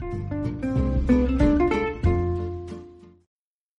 Thank you.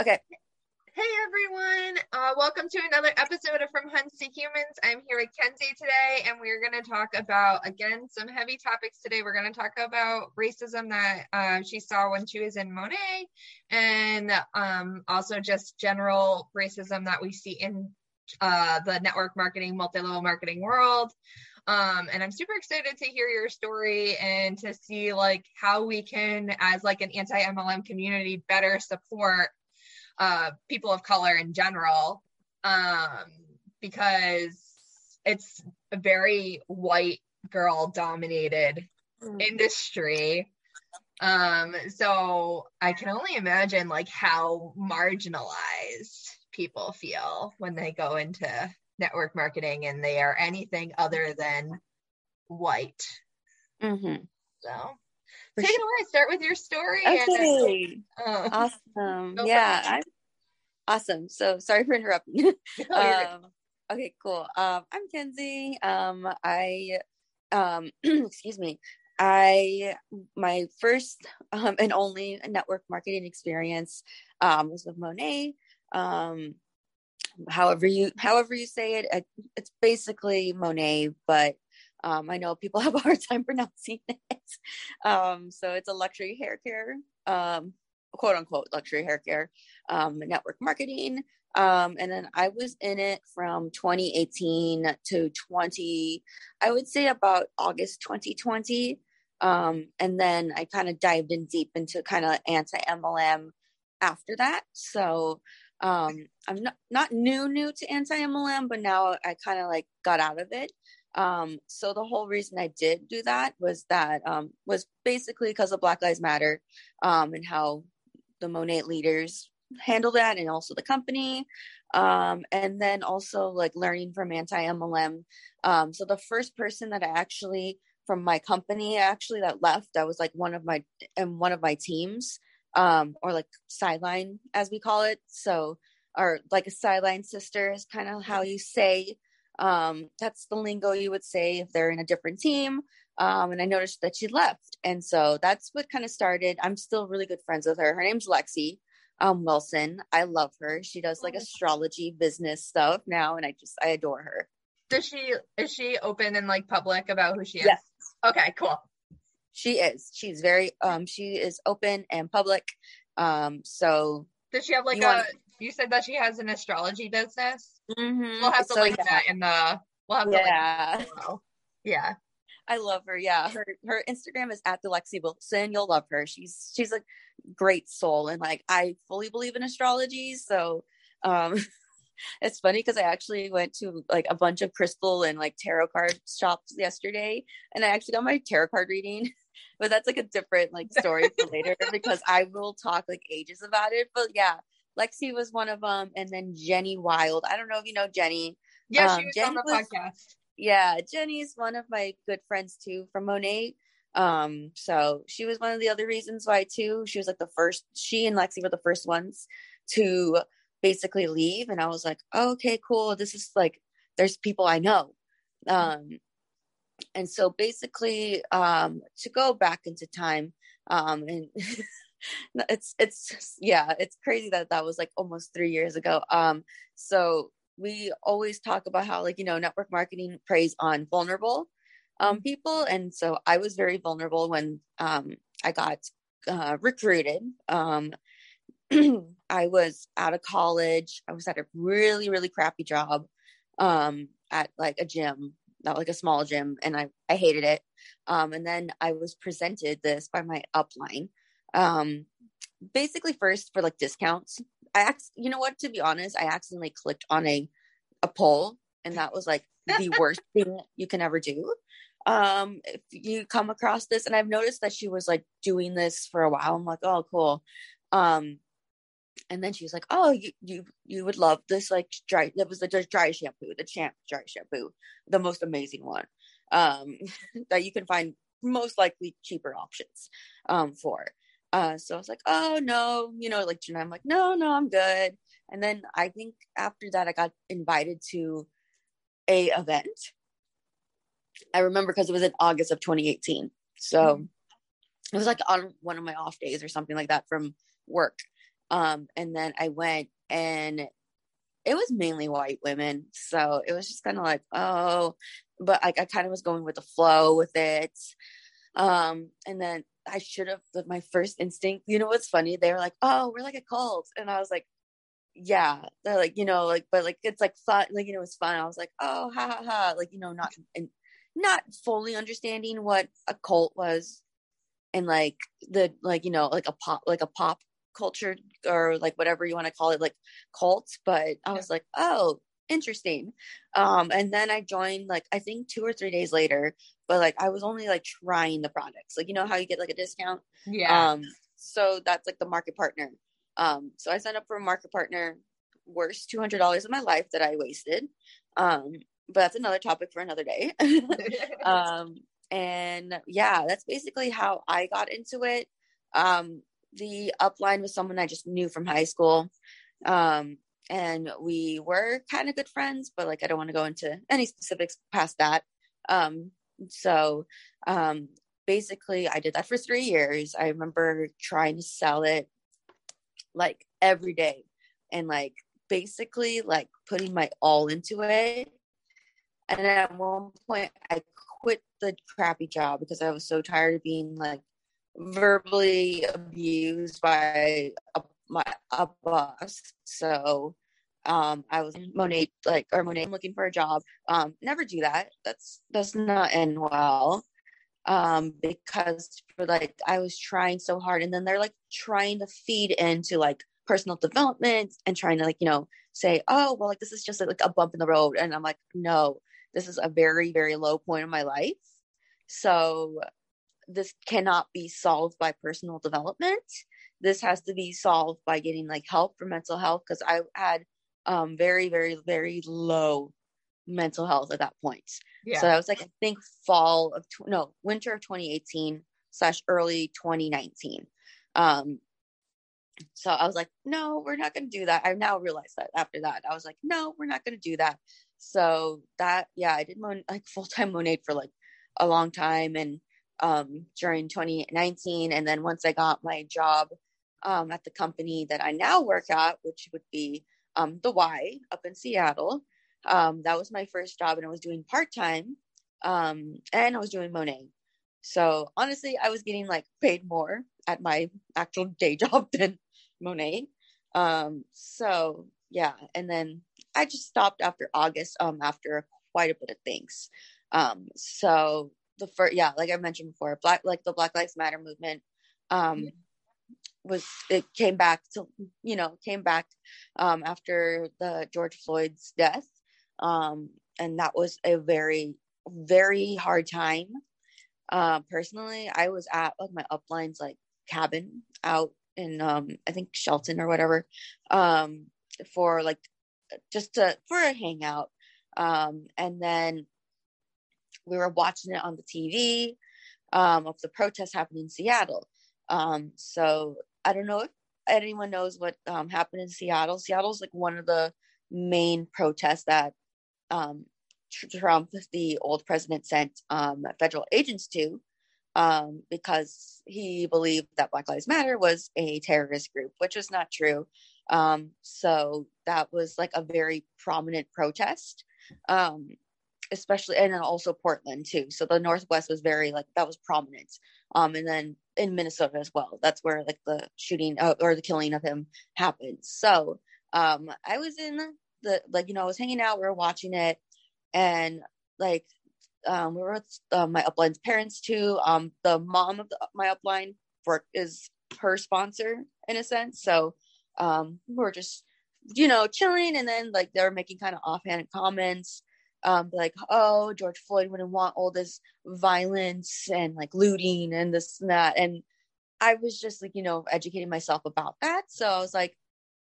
Okay. Hey everyone, uh, welcome to another episode of From Huns to Humans. I'm here with Kenzie today, and we're going to talk about again some heavy topics today. We're going to talk about racism that uh, she saw when she was in Monet, and um, also just general racism that we see in uh, the network marketing, multi-level marketing world. Um, and I'm super excited to hear your story and to see like how we can, as like an anti-MLM community, better support uh, people of color in general um, because it's a very white girl dominated mm. industry um so i can only imagine like how marginalized people feel when they go into network marketing and they are anything other than white mm-hmm. so take it away. Start with your story. Okay. And, uh, awesome. Yeah. I'm, awesome. So sorry for interrupting. um, okay, cool. Um, I'm Kenzie. Um, I, um, excuse me. I my first um, and only network marketing experience um, was with Monet. Um, however you however you say it, it it's basically Monet, but um, I know people have a hard time pronouncing it. Um, so it's a luxury hair care, um, quote unquote luxury hair care, um, network marketing. Um, and then I was in it from 2018 to 20, I would say about August 2020. Um, and then I kind of dived in deep into kind of anti MLM after that. So I'm not, not new, new to anti MLM, but now I kind of like got out of it. Um, so the whole reason I did do that was that um, was basically because of Black Lives Matter um, and how the Monet leaders handle that, and also the company, um, and then also like learning from anti MLM. Um, so the first person that I actually from my company actually that left, that was like one of my and one of my teams, um, or like sideline as we call it. So or like a sideline sister is kind of how you say um, that's the lingo you would say if they're in a different team. Um, and I noticed that she left. And so that's what kind of started. I'm still really good friends with her. Her name's Lexi um, Wilson. I love her. She does like astrology business stuff now. And I just, I adore her. Does she, is she open and like public about who she is? Yes. Okay, cool. She is. She's very, um, she is open and public. Um, so does she have like a, want... you said that she has an astrology business? Mm-hmm. We'll have to so, link yeah. that in the. We'll have to yeah. Yeah. I love her. Yeah, her her Instagram is at the Lexi Wilson. You'll love her. She's she's a great soul, and like I fully believe in astrology. So, um, it's funny because I actually went to like a bunch of crystal and like tarot card shops yesterday, and I actually got my tarot card reading. but that's like a different like story for later because I will talk like ages about it. But yeah, Lexi was one of them, and then Jenny Wild. I don't know if you know Jenny. Yeah, um, she was Jenny on the was, podcast. Yeah, Jenny's one of my good friends too from Monet. Um, so she was one of the other reasons why too. She was like the first. She and Lexi were the first ones to basically leave, and I was like, oh, okay, cool. This is like, there's people I know. Um, and so basically, um, to go back into time, um, and it's it's yeah it's crazy that that was like almost three years ago um so we always talk about how like you know network marketing preys on vulnerable um, mm-hmm. people. And so I was very vulnerable when um, I got uh, recruited. Um, I was out of college. I was at a really, really crappy job um, at like a gym, not like a small gym, and I, I hated it. Um, and then I was presented this by my upline. Um, basically, first for like discounts. I act, you know what? To be honest, I accidentally clicked on a a poll, and that was like the worst thing you can ever do um if you come across this and i've noticed that she was like doing this for a while i'm like oh cool um and then she was like oh you you you would love this like dry that was the dry shampoo the champ dry shampoo the most amazing one um that you can find most likely cheaper options um for uh so i was like oh no you know like i'm like no no i'm good and then i think after that i got invited to a event I remember because it was in August of 2018. So mm-hmm. it was like on one of my off days or something like that from work. Um, and then I went and it was mainly white women. So it was just kind of like, oh, but I, I kind of was going with the flow with it. Um, and then I should have, my first instinct, you know what's funny? They were like, oh, we're like a cult. And I was like, yeah, they're like, you know, like, but like, it's like fun, like, you know, it's fun. I was like, oh, ha ha ha, like, you know, not and not fully understanding what a cult was and like the like you know like a pop like a pop culture or like whatever you want to call it like cults but i was like oh interesting um and then i joined like i think two or three days later but like i was only like trying the products like you know how you get like a discount yeah um so that's like the market partner um so i signed up for a market partner worst $200 of my life that i wasted um but that's another topic for another day. um, and yeah, that's basically how I got into it. Um, the upline was someone I just knew from high school. Um, and we were kind of good friends, but like I don't want to go into any specifics past that. Um, so um, basically, I did that for three years. I remember trying to sell it like every day and like basically like putting my all into it and at one point, I quit the crappy job because I was so tired of being like verbally abused by a, my a boss. So um I was monet like or Monat looking for a job. Um never do that. That's does not end well. Um because for like I was trying so hard and then they're like trying to feed into like personal development and trying to like, you know, say, oh well like this is just like a bump in the road. And I'm like, no, this is a very, very low point in my life. So this cannot be solved by personal development. This has to be solved by getting like help for mental health because I had um very, very, very low mental health at that point. Yeah. So that was like I think fall of tw- no winter of 2018 slash early 2019. Um, so I was like, no, we're not going to do that. I now realized that after that, I was like, no, we're not going to do that. So that, yeah, I did mon- like full time Monat for like a long time and um, during 2019. And then once I got my job um, at the company that I now work at, which would be um, the Y up in Seattle, um, that was my first job and I was doing part time um, and I was doing Monet. So honestly, I was getting like paid more at my actual day job than Monet. Um, so yeah, and then I just stopped after August, um, after quite a bit of things. Um, so the first, yeah, like I mentioned before, black, like the Black Lives Matter movement, um. Was it came back to you know came back um after the George Floyd's death, um, and that was a very very hard time. Uh, personally, I was at like my uplines like cabin out in um I think Shelton or whatever um for like just to for a hangout. Um, and then we were watching it on the TV um, of the protest happening in Seattle. Um, so I don't know if anyone knows what um, happened in Seattle. Seattle's like one of the main protests that um, Trump, the old president, sent um, federal agents to um, because he believed that Black Lives Matter was a terrorist group, which was not true. Um, so that was like a very prominent protest. Um, especially and then also Portland too. So the Northwest was very like that was prominent. Um, and then in Minnesota as well. That's where like the shooting uh, or the killing of him happened. So um, I was in the like you know I was hanging out, we were watching it, and like um, we were with uh, my upline's parents too. Um, the mom of the, my upline for is her sponsor in a sense. So um, we we're just you know chilling, and then like they were making kind of offhand comments um like oh george floyd wouldn't want all this violence and like looting and this and that. And i was just like you know educating myself about that. So i was like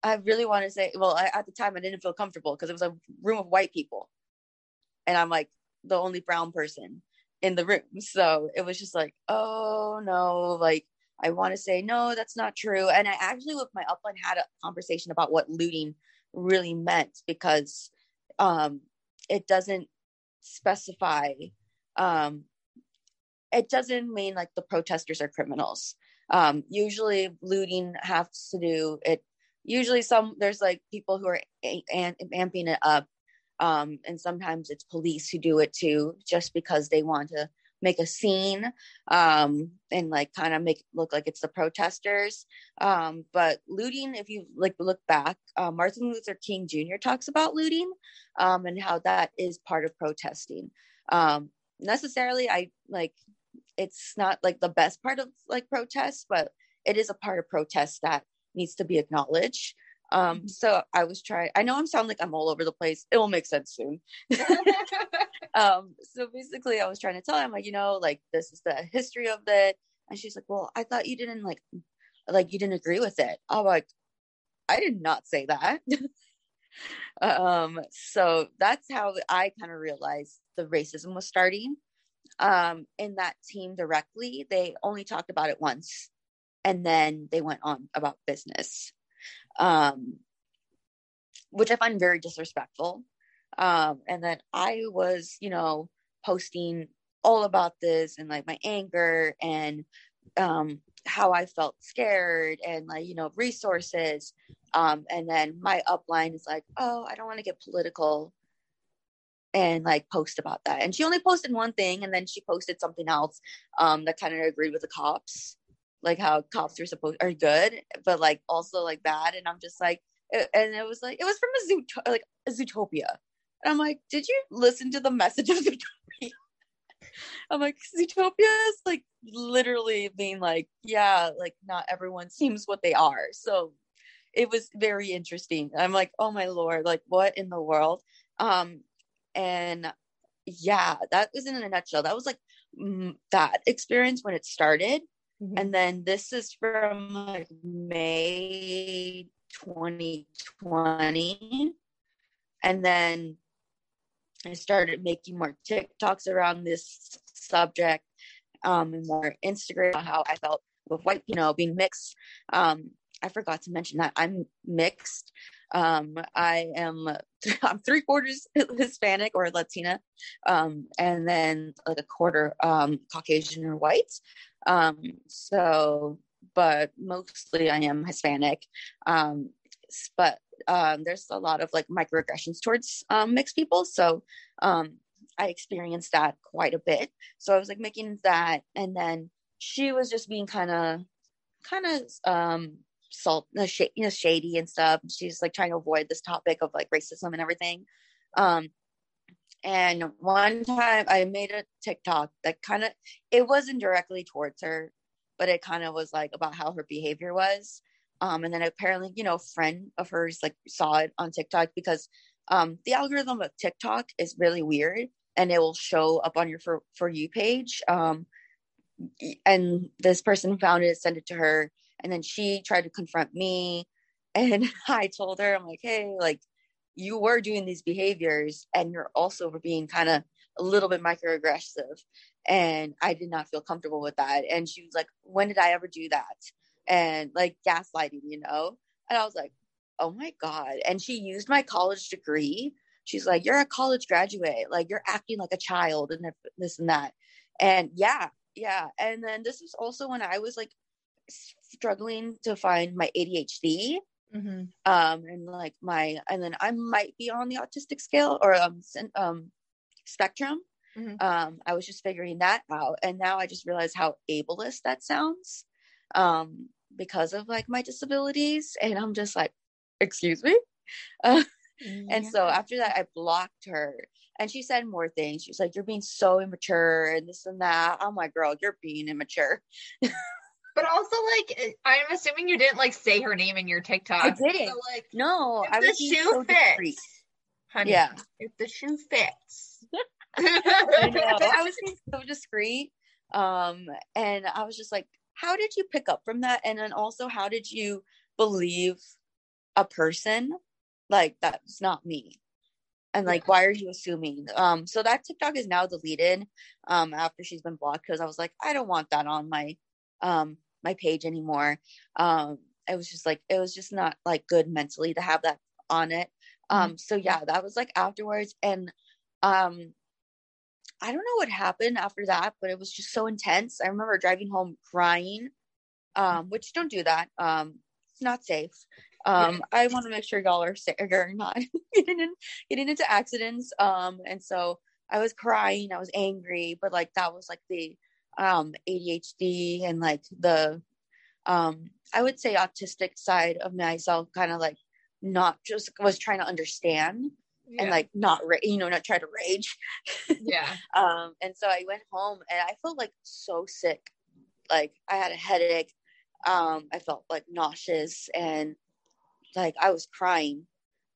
i really want to say well I, at the time i didn't feel comfortable because it was a room of white people. And i'm like the only brown person in the room. So it was just like oh no like i want to say no that's not true. And i actually with my upline had a conversation about what looting really meant because um it doesn't specify um it doesn't mean like the protesters are criminals. Um usually looting has to do it usually some there's like people who are amping it up um and sometimes it's police who do it too just because they want to make a scene um, and like kind of make look like it's the protesters. Um, but looting, if you like look back, uh, Martin Luther King Jr. talks about looting um, and how that is part of protesting. Um, necessarily, I like it's not like the best part of like protests, but it is a part of protest that needs to be acknowledged. Um, mm-hmm. so I was trying, I know I'm sound like I'm all over the place. It will make sense soon. um, so basically I was trying to tell him like, you know, like this is the history of it. And she's like, well, I thought you didn't like, like you didn't agree with it. I'm like, I did not say that. um, so that's how I kind of realized the racism was starting. Um, in that team directly, they only talked about it once and then they went on about business um, which I find very disrespectful. Um, and then I was, you know, posting all about this and like my anger and um, how I felt scared and like, you know, resources. Um, and then my upline is like, oh, I don't want to get political and like post about that. And she only posted one thing and then she posted something else um, that kind of agreed with the cops like how cops are supposed are good, but like also like bad. And I'm just like, and it was like it was from a Zoot like a Zootopia, and I'm like, did you listen to the message of Zootopia? I'm like, Zootopia is like literally being like, yeah, like not everyone seems what they are. So it was very interesting. I'm like, oh my lord, like what in the world? Um, and yeah, that was in a nutshell. That was like that experience when it started Mm-hmm. And then this is from like May 2020. And then I started making more TikToks around this subject um, and more Instagram, how I felt with white, you know, being mixed. Um, I forgot to mention that I'm mixed. Um, I am I'm three quarters Hispanic or Latina, um, and then like a quarter um, Caucasian or white. Um, so, but mostly I am Hispanic. Um, but um, there's a lot of like microaggressions towards um, mixed people. So um, I experienced that quite a bit. So I was like making that, and then she was just being kind of, kind of um, salt, you know, shady and stuff. She's like trying to avoid this topic of like racism and everything. Um, and one time I made a TikTok that kind of, it wasn't directly towards her, but it kind of was like about how her behavior was. Um, and then apparently, you know, a friend of hers like saw it on TikTok because um, the algorithm of TikTok is really weird and it will show up on your for, for you page. Um, and this person found it, sent it to her, and then she tried to confront me. And I told her, I'm like, hey, like, you were doing these behaviors and you're also being kind of a little bit microaggressive. And i did not feel comfortable with that. And she was like when did i ever do that? And like gaslighting you know? And i was like oh my god. And she used my college degree. She's like you're a college graduate. Like you're acting like a child and this and that. And yeah yeah. And then this is also when i was like struggling to find my adhd Mm-hmm. Um, and like my, and then I might be on the autistic scale or um, um, spectrum. Mm-hmm. Um, I was just figuring that out, and now I just realized how ableist that sounds um, because of like my disabilities, and I'm just like, excuse me. Uh, yeah. And so after that, I blocked her, and she said more things. She's like, "You're being so immature, and this and that." I'm like, "Girl, you're being immature." But also, like, eh, I'm assuming you didn't like say her name in your TikTok. I didn't. So, like, no, I was the shoe so fits, discreet. honey. Yeah, if the shoe fits. I know. I was being so discreet, um, and I was just like, "How did you pick up from that?" And then also, how did you believe a person like that's not me? and like why are you assuming um so that tiktok is now deleted um after she's been blocked because i was like i don't want that on my um my page anymore. Um, it was just like it was just not like good mentally to have that on it. Um, mm-hmm. so yeah, that was like afterwards, and um, I don't know what happened after that, but it was just so intense. I remember driving home crying, um, which don't do that. Um, it's not safe. Um, I want to make sure y'all are safe or not getting in, getting into accidents. Um, and so I was crying, I was angry, but like that was like the um, ADHD and like the, um, I would say autistic side of myself, kind of like not just was trying to understand yeah. and like not, ra- you know, not try to rage. yeah. um, and so I went home and I felt like so sick. Like I had a headache. Um, I felt like nauseous and like I was crying.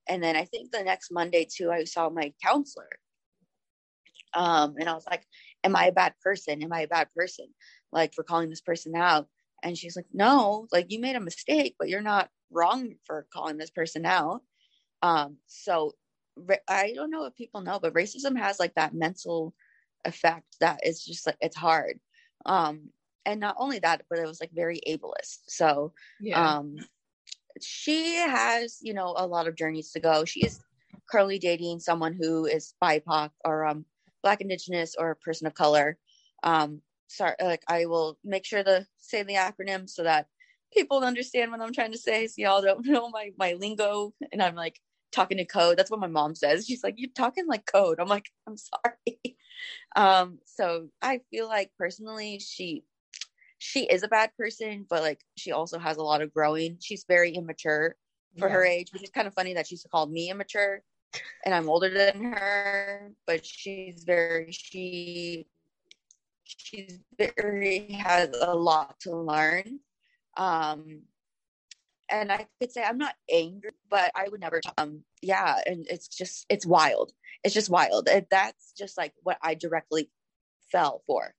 And then I think the next Monday too, I saw my counselor. Um, and I was like, am I a bad person? Am I a bad person? Like for calling this person out. And she's like, no, like you made a mistake, but you're not wrong for calling this person out. Um, so I don't know if people know, but racism has like that mental effect that is just like it's hard. Um, and not only that, but it was like very ableist. So yeah. um she has, you know, a lot of journeys to go. She is currently dating someone who is BIPOC or um black indigenous or a person of color. Um sorry like i will make sure to say the acronym so that people understand what i'm trying to say so y'all don't know my my lingo. And i'm like talking to code. That's what my mom says. She's like you're talking like code. I'm like i'm sorry. Um so i feel like personally she she is a bad person but like she also has a lot of growing. She's very immature for yeah. her age which is kind of funny that she's called me immature and I'm older than her, but she's very she she's very has a lot to learn. Um and I could say I'm not angry, but I would never um yeah, and it's just it's wild. It's just wild. It, that's just like what I directly fell for.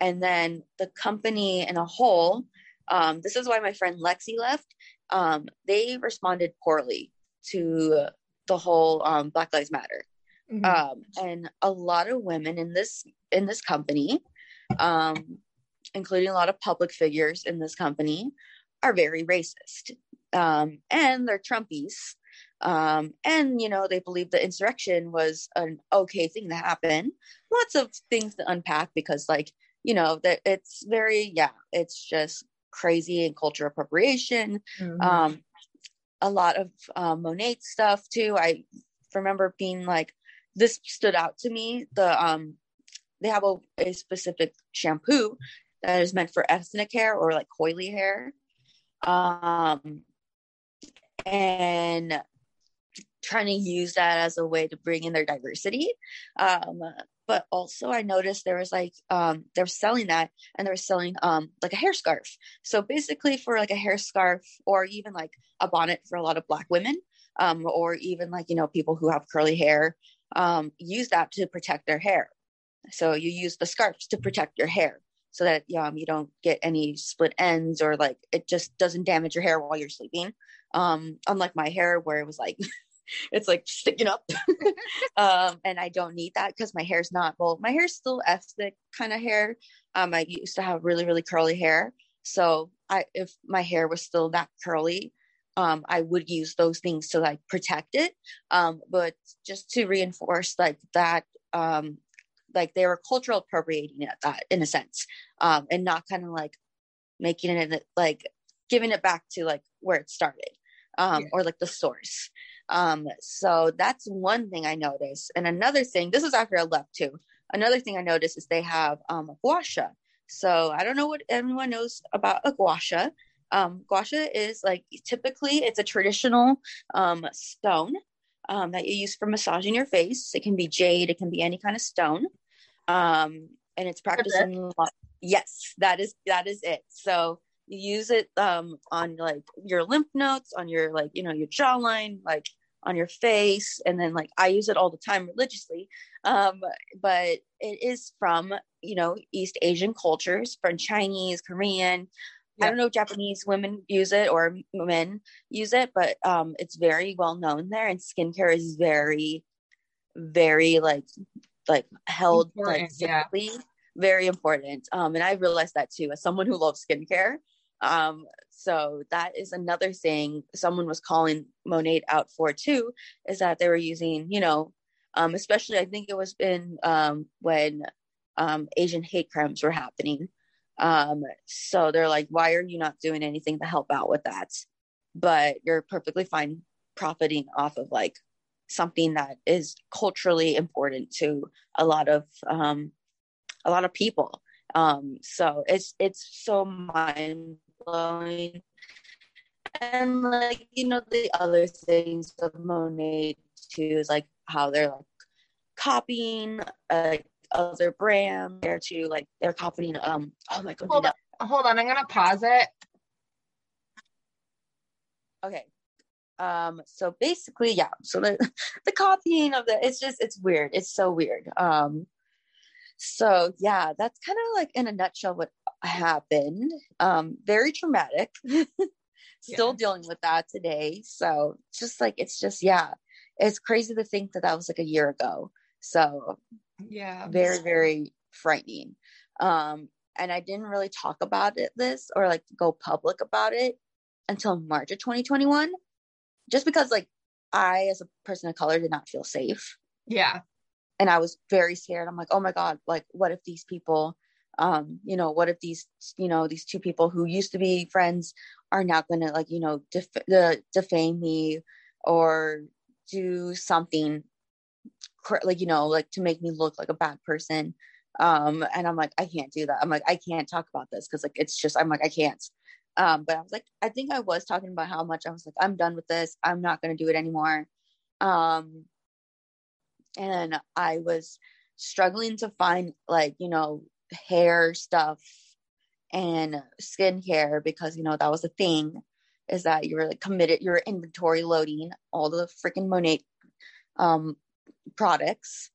And then the company in a whole, um, this is why my friend Lexi left. Um, they responded poorly to the whole um, Black Lives Matter. Mm-hmm. Um, and a lot of women in this in this company, um, including a lot of public figures in this company, are very racist. Um, and they're Trumpies. Um, and you know they believe the insurrection was an okay thing to happen. Lots of things to unpack because, like you know, that it's very yeah, it's just crazy and culture appropriation. Mm-hmm. Um, a lot of um, Monat stuff too. I remember being like, this stood out to me. The um, they have a, a specific shampoo that is meant for ethnic hair or like coily hair, um, and trying to use that as a way to bring in their diversity. Um, but also I noticed there was like um they were selling that and they were selling um like a hair scarf. So basically for like a hair scarf or even like a bonnet for a lot of black women, um, or even like, you know, people who have curly hair, um, use that to protect their hair. So you use the scarves to protect your hair so that um, you don't get any split ends or like it just doesn't damage your hair while you're sleeping. Um, unlike my hair where it was like it's like sticking up. um, and I don't need that because my hair's not, well, my hair's still ethnic kind of hair. Um, I used to have really, really curly hair. So I, if my hair was still that curly, um, I would use those things to like protect it. Um, but just to reinforce like that, um, like they were cultural appropriating it, that in a sense, um, and not kind of like making it like giving it back to like where it started, um, yeah. or like the source. Um, so that's one thing I noticed. And another thing, this is after I left too. Another thing I noticed is they have um, gua sha. So I don't know what everyone knows about a gua sha. Um, gua sha is like typically it's a traditional um, stone um, that you use for massaging your face. It can be jade, it can be any kind of stone. Um, and it's practiced in yes, that is that is it. So you use it um, on like your lymph nodes, on your like you know your jawline, like on your face, and then like I use it all the time religiously. Um, but it is from you know East Asian cultures, from Chinese, Korean. Yeah. I don't know if Japanese women use it or men use it, but um, it's very well known there, and skincare is very, very like like held Important, like yeah. very important. Um, and I realized that too as someone who loves skincare. Um, so that is another thing someone was calling Monat out for too, is that they were using, you know, um, especially I think it was in um, when um, Asian hate crimes were happening. Um, so they're like, why are you not doing anything to help out with that? But you're perfectly fine profiting off of like something that is culturally important to a lot of um, a lot of people. Um, so it's it's so mind blowing. And like, you know, the other things of Monat too is like how they're like copying uh, other brands there too, like they're copying um oh my god. Hold on, hold on, I'm gonna pause it. Okay. Um, so basically, yeah. So the the copying of the it's just it's weird. It's so weird. Um so yeah, that's kind of like in a nutshell what happened. Um, very traumatic. Still yeah. dealing with that today. So just like it's just yeah, it's crazy to think that that was like a year ago. So yeah, very very frightening. Um, and I didn't really talk about it this or like go public about it until March of 2021, just because like I as a person of color did not feel safe. Yeah and I was very scared. I'm like, oh my God, like, what if these people, um, you know, what if these, you know, these two people who used to be friends are not going to, like, you know, def- defame me or do something, like, you know, like to make me look like a bad person. Um, and I'm like, I can't do that. I'm like, I can't talk about this because, like, it's just, I'm like, I can't. Um, but I was like, I think I was talking about how much I was like, I'm done with this. I'm not going to do it anymore. Um, and I was struggling to find like, you know, hair stuff and skincare because, you know, that was the thing is that you were like committed, you're inventory loading all the freaking Monet um, products.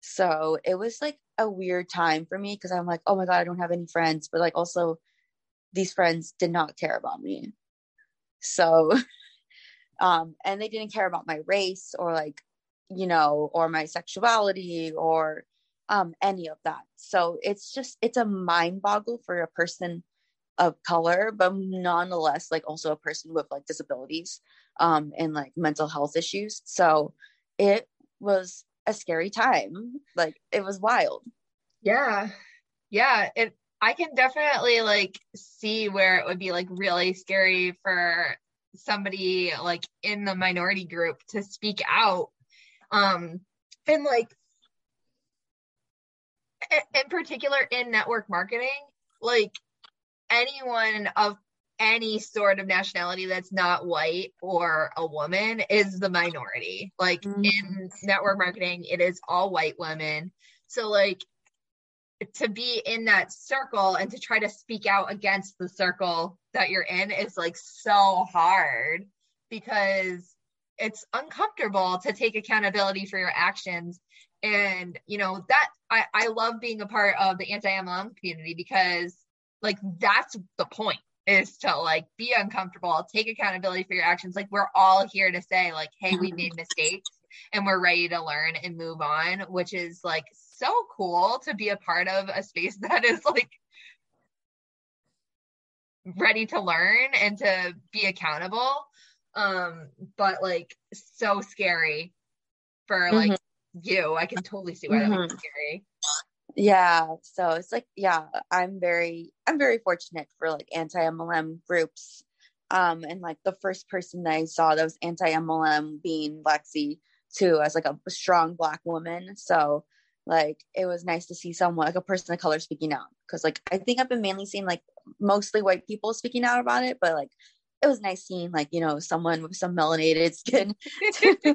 So it was like a weird time for me because I'm like, oh my God, I don't have any friends. But like also, these friends did not care about me. So, um, and they didn't care about my race or like you know, or my sexuality or um, any of that. So it's just, it's a mind boggle for a person of color, but nonetheless, like also a person with like disabilities um, and like mental health issues. So it was a scary time. Like it was wild. Yeah. Yeah. It, I can definitely like see where it would be like really scary for somebody like in the minority group to speak out um, and like, in particular in network marketing, like anyone of any sort of nationality that's not white or a woman is the minority. Like mm-hmm. in network marketing, it is all white women. So like to be in that circle and to try to speak out against the circle that you're in is like so hard because it's uncomfortable to take accountability for your actions and you know that i i love being a part of the anti-mlm community because like that's the point is to like be uncomfortable take accountability for your actions. Like we're all here to say like hey we made mistakes and we're ready to learn and move on which is like so cool to be a part of a space that is like ready to learn and to be accountable. Um but like so scary for like mm-hmm. You i can totally see why mm-hmm. that would be scary yeah so it's like yeah i'm very i'm very fortunate for like anti-mlm groups Um, and like the first person that I saw that was anti MLM being Lexi too, as like a strong black woman. So like it was nice to see someone like a person of color speaking out because like I think I've been mainly seeing like mostly white people speaking out about it, but like it was nice seeing like you know someone with some melanated skin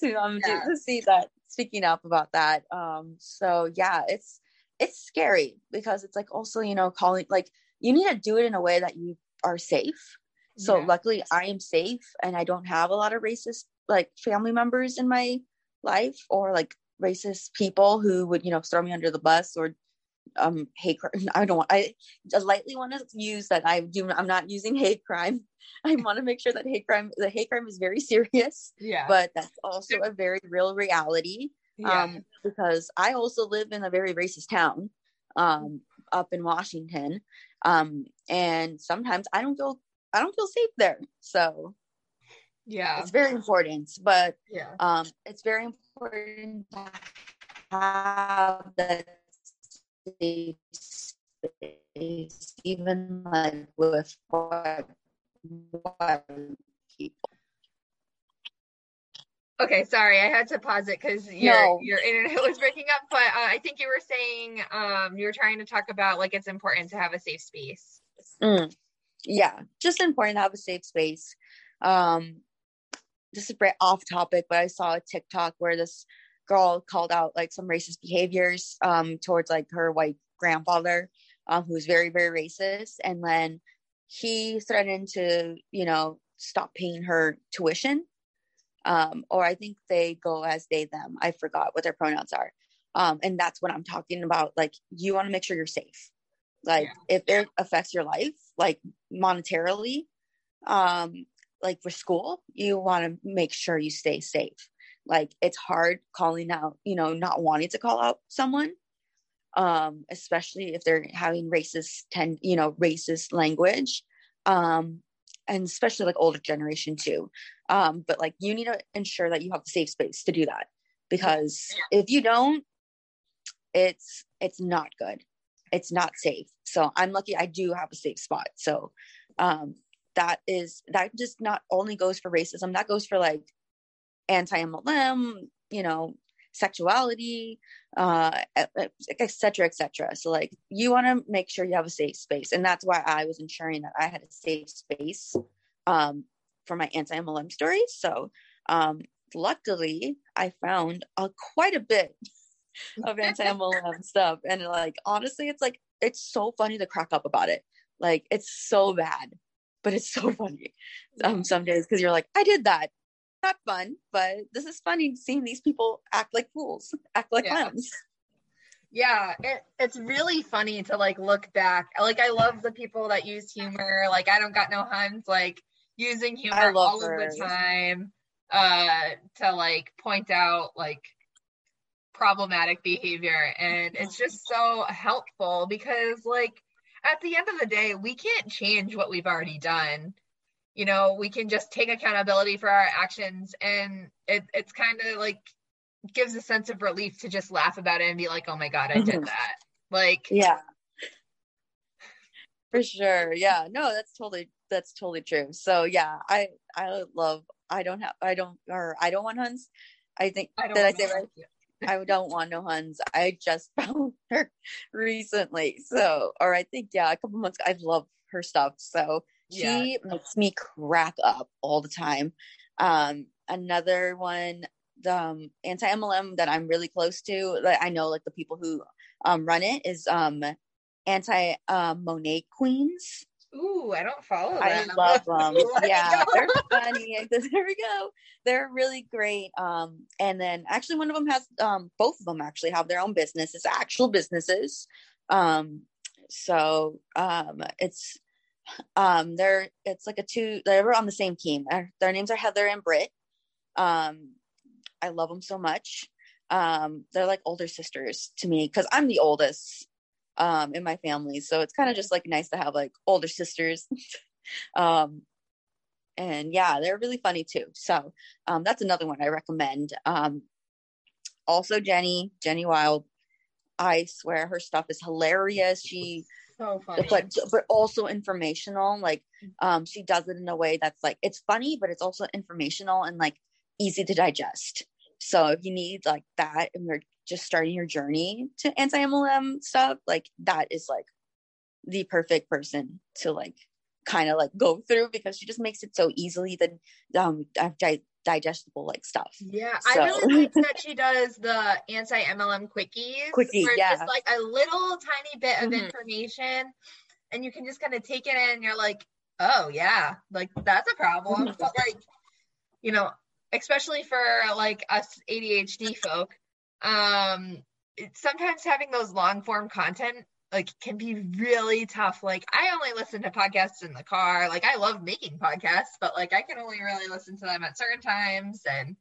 to, um yeah. to, to see that speaking up about that. Um, so yeah, it's it's scary because it's like also you know calling like you need to do it in a way that you are safe. So yeah. luckily I am safe and I don't have a lot of racist like family members in my life or like racist people who would you know throw me under the bus or um hate crime. I don't want I lightly want to use that I do I'm not using hate crime. I want to make sure that hate crime the hate crime is very serious. Yeah. But that's also a very real reality. Yeah. Um because I also live in a very racist town um up in Washington. Um and sometimes I don't feel I don't feel safe there. So yeah. It's very important, but yeah. um it's very important to have that safe space, even like with what people. Okay, sorry, I had to pause it because your no. your internet was breaking up. But uh, I think you were saying um, you were trying to talk about like it's important to have a safe space. Mm. Yeah, just important to have a safe space. Um, this is off topic, but I saw a TikTok where this girl called out like some racist behaviors um, towards like her white grandfather, um, who was very very racist, and then he threatened to you know stop paying her tuition, um, or I think they go as they them. I forgot what their pronouns are, um, and that's what I'm talking about. Like you want to make sure you're safe. Like yeah. if it affects your life, like monetarily, um, like for school, you want to make sure you stay safe like it's hard calling out you know not wanting to call out someone um especially if they're having racist tend you know racist language um and especially like older generation too. Um but like you need to ensure that you have a safe space to do that because if you don't it's it's not good. It's not safe. So i'm lucky i do have a safe spot. So um that is that just not only goes for racism that goes for like anti-MLM, you know, sexuality, uh, et cetera, et cetera. So like you want to make sure you have a safe space. And that's why I was ensuring that I had a safe space um, for my anti-MLM stories. So um, luckily I found uh, quite a bit of anti-MLM stuff. And like, honestly, it's like, it's so funny to crack up about it. Like it's so bad, but it's so funny um, some days because you're like, I did that not fun, but this is funny seeing these people act like fools, act like yeah. clowns. Yeah, it, it's really funny to like look back. Like I love the people that use humor. Like I don't got no huns. Like using humor all her. of the time uh to like point out like problematic behavior and it's just so helpful because like at the end of the day we can't change what we've already done you know we can just take accountability for our actions. And it, it's kind of like gives a sense of relief to just laugh about it and be like oh my god i did mm-hmm. that. Like yeah. For sure. Yeah. No that's totally that's totally true. So yeah i i love i don't have i don't or i don't want huns. I think I did i say right? I don't want no huns. I just found her recently. So, or I think, yeah, a couple months I love her stuff. So yeah. She makes me crack up all the time. Um, another one, the um, anti MLM that I'm really close to, like I know like the people who um, run it is um, anti uh, Monét Queens. Ooh, I don't follow I love them. yeah, they're funny. There we go. They're really great. Um, and then actually one of them has um both of them actually have their own businesses, actual businesses. Um, so um it's um, they're it's like a two. They're on the same team. Their, their names are Heather and Britt. Um, I love them so much. Um, they're like older sisters to me because I'm the oldest um, in my family, so it's kind of just like nice to have like older sisters. um, and yeah, they're really funny too. So um, that's another one I recommend. Um, also, Jenny Jenny Wild. I swear her stuff is hilarious. She so funny. but but also informational. Like um, she does it in a way that's like it's funny, but it's also informational and like easy to digest. So if you need like that and you're just starting your journey to anti MLM stuff, like that is like the perfect person to like kind of like go through because she just makes it so easily that um di- digestible like stuff. Yeah, So- I really like that she does the anti MLM quickies. Quickie, where it's yeah. just like a little tiny bit of Mhm. information, and you can just kind of take it in. And you're like, oh yeah, like that's a problem. But like, you know, especially for like us ADHD folk, um, it- sometimes having those long form content like can be really tough. Like I only listen to podcasts in the car. Like I love making podcasts, but like I can only really listen to them at certain times and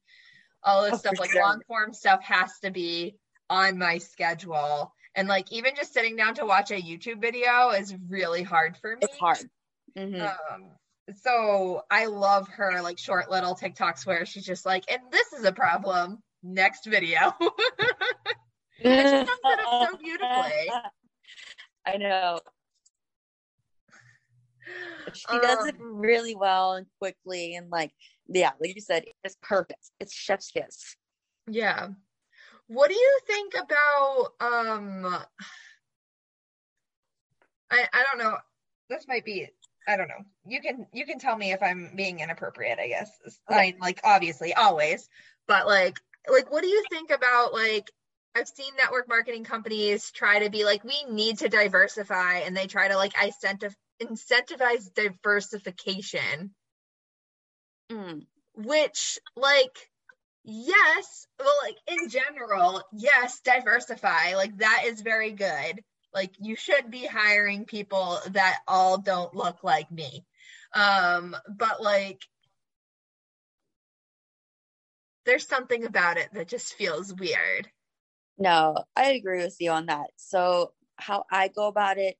all this Oh, stuff. Like sure. long form stuff has to be on my schedule. And like even just sitting down to watch a YouTube video is really hard for me. It's hard. Mhm. Um, so I love her like short little TikToks where she's just like, and this is a problem. Next video. and she sums it up so beautifully. I know. She does it Um, really well and quickly and like yeah, like you said, it's perfect. It's chef's kiss. Yeah. What do you think about um I I don't know. This might be I don't know. You can you can tell me if I'm being inappropriate, I guess. I mean, like obviously always, but like like what do you think about like I've seen network marketing companies try to be like we need to diversify and they try to like incentive incentivize diversification. Mm. which like yes well like in general yes diversify like that is very good. Like you should be hiring people that all don't look like me. Um but like there's something about it that just feels weird No, I agree with you on that. So how I go about it,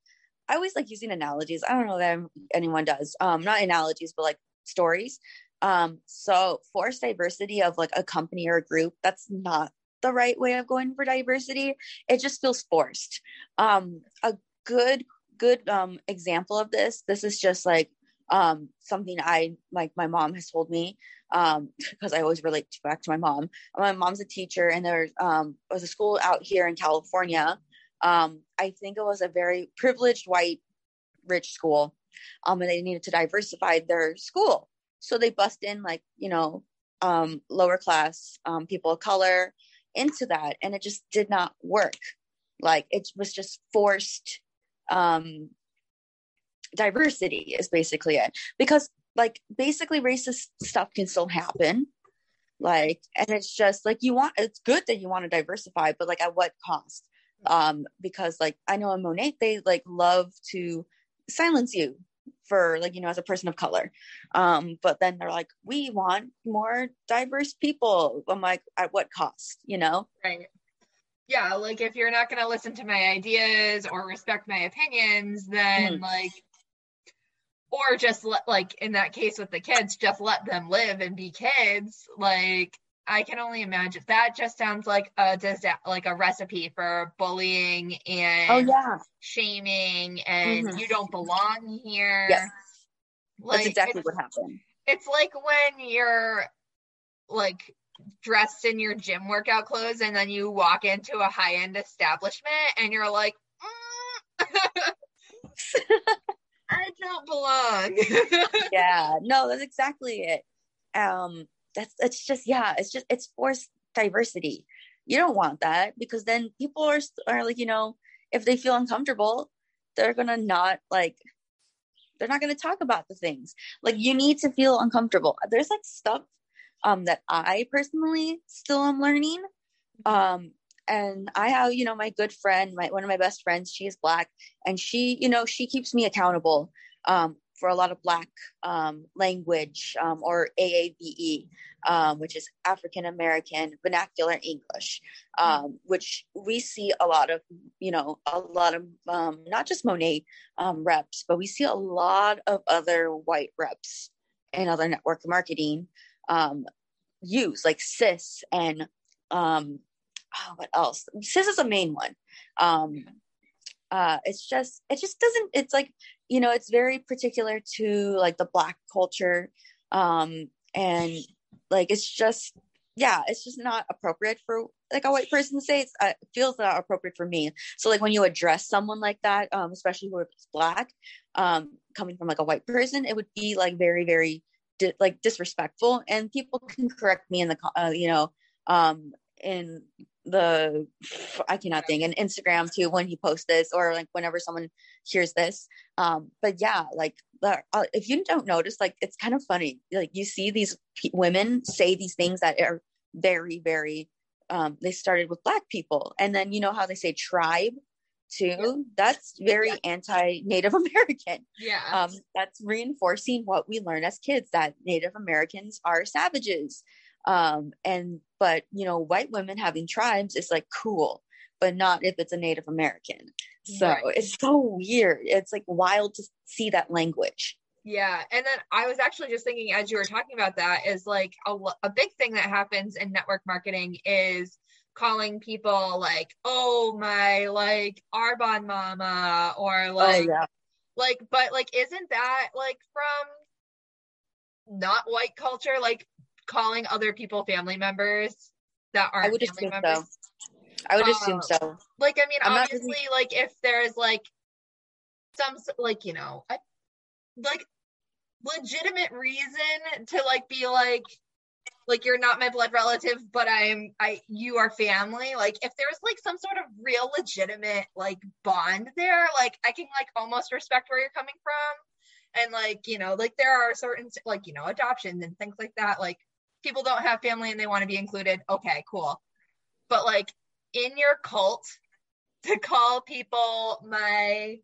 I always like using analogies. I don't know that anyone does. Um, not analogies, but like stories. Um, so forced diversity of like a company or a group, that's not the right way of going for diversity. It just feels forced. Um, a good, good um example of this, this is just like um something I like my mom has told me um because I always relate to, back to my mom. My mom's a teacher and there um was a school out here in California. Um I think it was a very privileged white rich school. Um and they needed to diversify their school. So they bust in like, you know, um lower class um people of color into that and it just did not work. Like it was just forced um diversity is basically it. Because like basically racist stuff can still happen. Like and it's just like you want it's good that you want to diversify but like at what cost? Um because like i know in Monat they like love to silence you for like you know as a person of color. Um but then they're like we want more diverse people. I'm like at what cost? You know? Right. Yeah like if you're not going to listen to my ideas or respect my opinions then like or just let like in that case with the kids just let them live and be kids. Like i can only imagine that just sounds like a like a recipe for bullying and oh yeah. shaming and Mhm. you don't belong here. Yes. like that's exactly what happened. it's like when you're like dressed in your gym workout clothes and then you walk into a high-end establishment and you're like "Mm, i don't belong. Yeah no that's exactly it. Um that's it's just yeah it's just it's forced diversity. You don't want that because then people are are like you know if they feel uncomfortable they're gonna not like they're not gonna talk about the things. Like you need to feel uncomfortable. There's like stuff um that i personally still am learning. Um and i have you know my good friend my one of my best friends she is black and she you know she keeps me accountable um for a lot of black um, language um, or AAVE, um, which is African American Vernacular English, um, which we see a lot of, you know, a lot of um, not just Monat reps, but we see a lot of other white reps and other network marketing use, like CIS and um, oh, what else? CIS is a main one. Um, uh it's just it just doesn't it's like you know it's very particular to like the black culture um and like it's just yeah it's just not appropriate for like a white person to say it's, uh, it feels not appropriate for me so like when you address someone like that um especially who is black um coming from like a white person it would be like very very di- like disrespectful and people can correct me in the uh, you know um in the I cannot think and Instagram too when he posts this or like whenever someone hears this. Um, but yeah, like uh, if you don't notice, like it's kind of funny. Like you see these p- women say these things that are very, very. Um, they started with black people, and then you know how they say tribe too. That's very yeah. anti-Native American. Yeah. Um, that's reinforcing what we learn as kids that Native Americans are savages um and but you know white women having tribes is like cool but not if it's a native american so right. it's so weird it's like wild to see that language yeah and then i was actually just thinking as you were talking about that is like a, a big thing that happens in network marketing is calling people like oh my like arbonne mama or oh, like oh, yeah. like but like isn't that like from not white culture like calling other people family members that aren't I would family members. So. I would um, assume so. Like, I mean, I'm obviously, really... like, if there's like some, like, you know, I, like legitimate reason to like be like, like you're not my blood relative, but I'm, I, you are family. Like, if there's like some sort of real legitimate like bond there, like I can like almost respect where you're coming from. And like, you know, like there are certain like, you know, adoptions and things like that. Like people don't have family and they want to be included. Okay, cool. But like in your cult, to call people my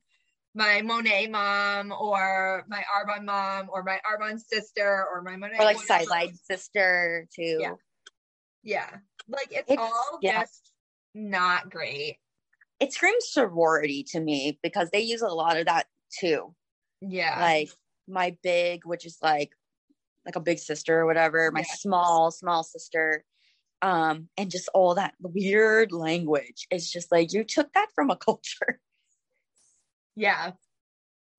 my Monat mom or my Arbonne mom or my Arbonne sister or my Monat or like sideline sister too. Yeah. Yeah. Like it's, it's all yeah. just not great. It screams sorority to me because they use a lot of that too. Yeah. Like my big, which is like like a big sister or whatever, my yeah. small, small sister. Um, and just all that weird language. It's just like you took that from a culture. Yeah.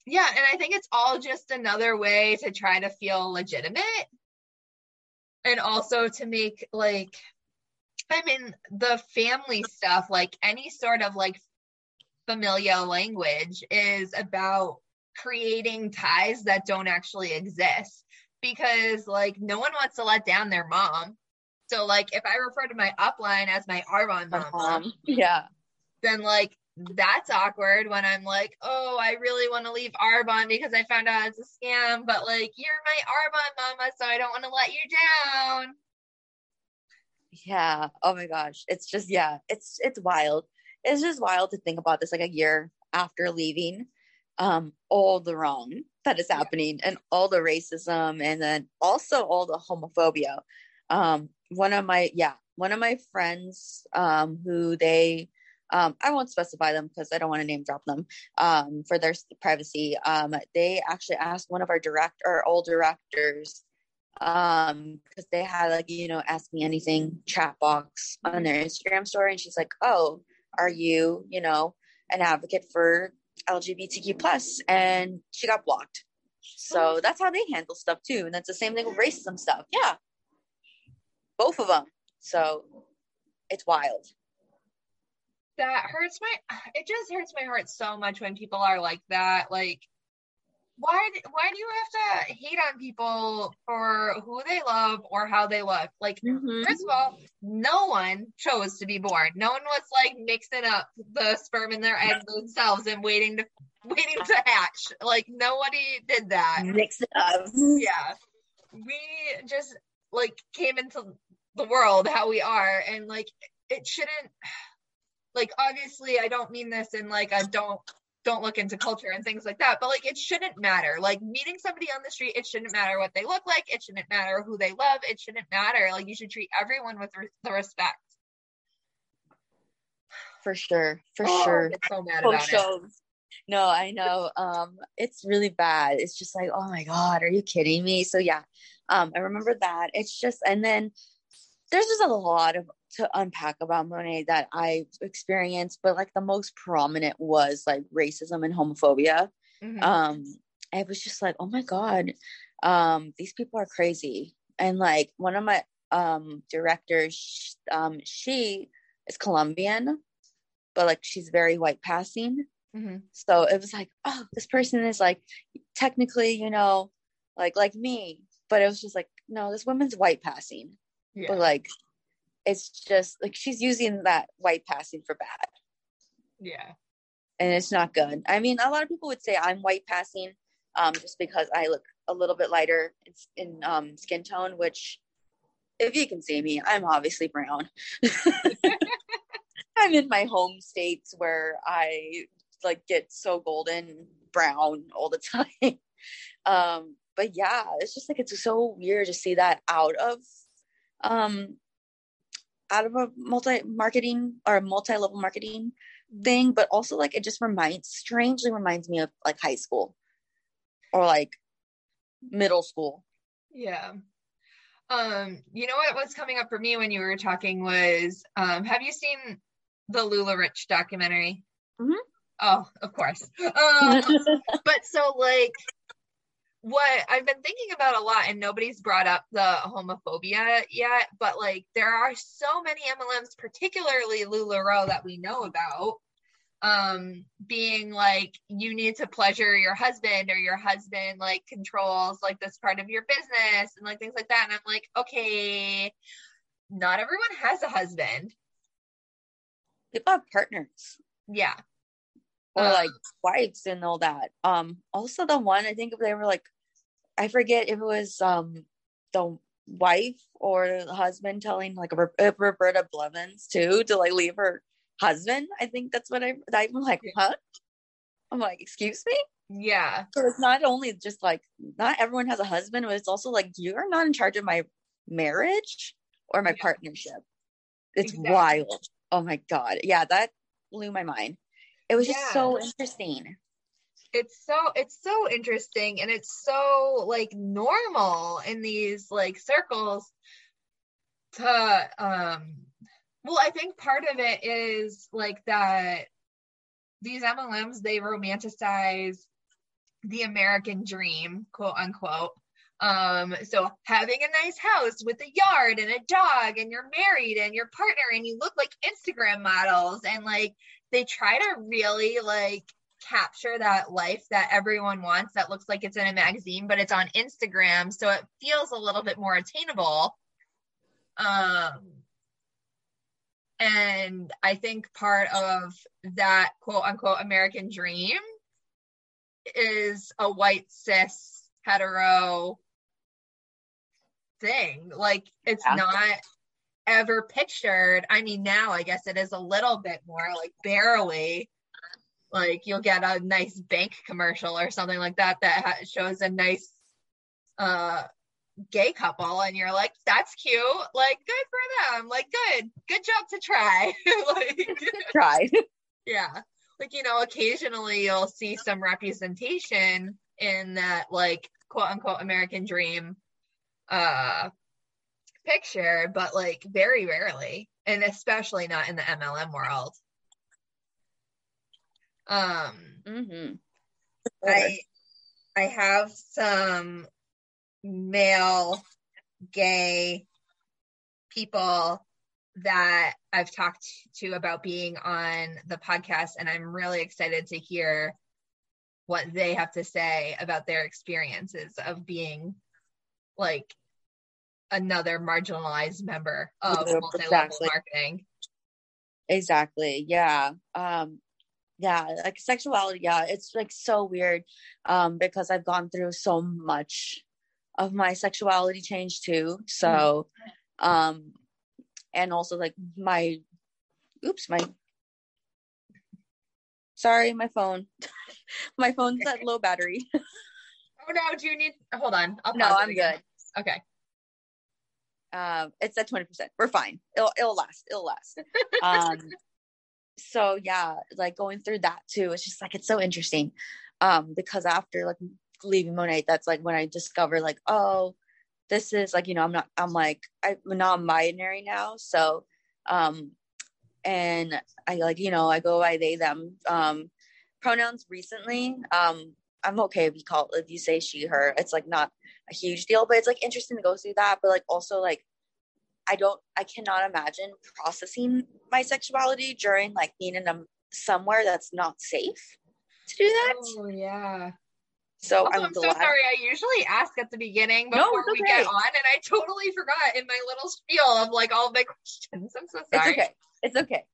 Yeah. And I think it's all just another way to try to feel legitimate. And also to make like, I mean, the family stuff, like any sort of like familial language is about creating ties that don't actually exist because like no one wants to let down their mom. So like if I refer to my upline as my Arbonne mom, mom, yeah, then like that's awkward when I'm like, oh, I really want to leave Arbonne because I found out it's a scam, but like you're my Arbonne mama, so I don't want to let you down. Yeah. Oh my gosh. It's just yeah, it's it's wild. It's just wild to think about this like a year after leaving. Um, all the wrong that is happening and all the racism and then also all the homophobia. Um one of my yeah one of my friends um who they um i won't specify them because i don't want to name drop them um for their privacy. Um they actually asked one of our direct or old directors um because they had like you know ask me anything chat box on their instagram story and she's like oh are you you know an advocate for LGBTQ plus, and she got blocked. So oh. that's how they handle stuff too, and that's the same thing with racism stuff. Yeah, both of them. So it's wild. That hurts my. It just hurts my heart so much when people are like that. Like why why do you have to hate on people for who they love or how they look? Like mm-hmm. first of all no one chose to be born. No one was like mixing up the sperm in their eggs themselves and waiting to waiting to hatch. Like nobody did that. Mix it up. Yeah. We just like came into the world how we are and like it shouldn't like obviously i don't mean this in like a don't don't look into culture and things like that. But like it shouldn't matter. Like meeting somebody on the street, it shouldn't matter what they look like. It shouldn't matter who they love. It shouldn't matter. Like you should treat everyone with re- the respect. For sure. For oh, sure. I'm so mad about it. No, I know. Um, it's really bad. It's just like, oh my God, are you kidding me? So yeah. Um, I remember that. It's just and then there's just a lot of to unpack about Monat that I experienced, but like the most prominent was like racism and homophobia. Mm-hmm. Um, I was just like, oh my god, um, these people are crazy. And like one of my um directors, um, she is Colombian, but like she's very white passing. Mm-hmm. So it was like, oh, this person is like technically, you know, like like me, but it was just like, no, this woman's white passing. Yeah. But like it's just like she's using that white passing for bad. Yeah. And it's not good. I mean, a lot of people would say I'm white passing um, just because I look a little bit lighter in, in um, skin tone, which if you can see me, I'm obviously brown. I'm in my home states where I like get so golden brown all the time. um, but yeah, it's just like it's so weird to see that out of um out of a multi marketing or a multi level marketing thing, but also like it just reminds strangely reminds me of like high school or like middle school. Yeah. Um, you know what was coming up for me when you were talking was um have you seen the LuLaRich documentary? Mm-hmm. Oh, of course. Um, but so like what I've been thinking about a lot, and nobody's brought up the homophobia yet, but like there are so many MLMs, particularly LuLaRoe, that we know about, um, being like you need to pleasure your husband, or your husband like controls like this part of your business, and like things like that. And I'm like, okay, not everyone has a husband. People have partners. Yeah or like wives and all that. Um, also the one I think if they were like I forget if it was um the wife or the husband telling like uh, Roberta Blevins too to like leave her husband. I think that's what I I'm like, huh? I'm like, excuse me? Yeah. So it's not only just like not everyone has a husband, but it's also like you're not in charge of my marriage or my yeah. partnership. It's exactly. wild. Oh my god. Yeah, that blew my mind. It was yeah. just so interesting it's so it's so interesting and it's so like normal in these like circles to um well i think part of it is like that these mlms they romanticize the american dream quote unquote. Um so having a nice house with a yard and a dog and you're married and your partner and you look like instagram models and like they try to really like capture that life that everyone wants that looks like it's in a magazine but it's on Instagram so it feels a little bit more attainable. Um and I think part of that quote unquote American dream is a white cis hetero thing. Like it's yeah. not ever pictured. I mean now I guess it is a little bit more like barely like you'll get a nice bank commercial or something like that that ha- shows a nice uh gay couple and you're like that's cute. Like good for them. Like good. Good job to try. Like try yeah. Like you know occasionally you'll see some representation in that like quote unquote american dream uh picture but like very rarely and especially not in the mlm world um, mm-hmm. I I have some male gay people that I've talked to about being on the podcast, and I'm really excited to hear what they have to say about their experiences of being like another marginalized member of multi-level exactly. marketing. Exactly. Yeah. Um, yeah like sexuality yeah it's like so weird um because i've gone through so much of my sexuality change too so mm-hmm. um and also like my oops my sorry my phone. My phone's at low battery. Oh no do you need hold on I'll no i'm good. Okay. Um it's at 20% we're fine. It'll it'll last. It'll last. Um so yeah like going through that too it's just like it's so interesting um because after like leaving Monat that's like when i discovered like oh this is like you know i'm not i'm like i'm non-binary now so um and i like you know i go by they them um pronouns recently um i'm okay if you call if you say she her it's like not a huge deal but it's like interesting to go through that but like also like i don't i cannot imagine processing my sexuality during like being in a somewhere that's not safe to do that. Oh yeah. so Also, i'm, I'm so sorry. I usually ask at the beginning No, before we get on, and I totally forgot in my little spiel of like all my questions. I'm so it's okay. It's okay.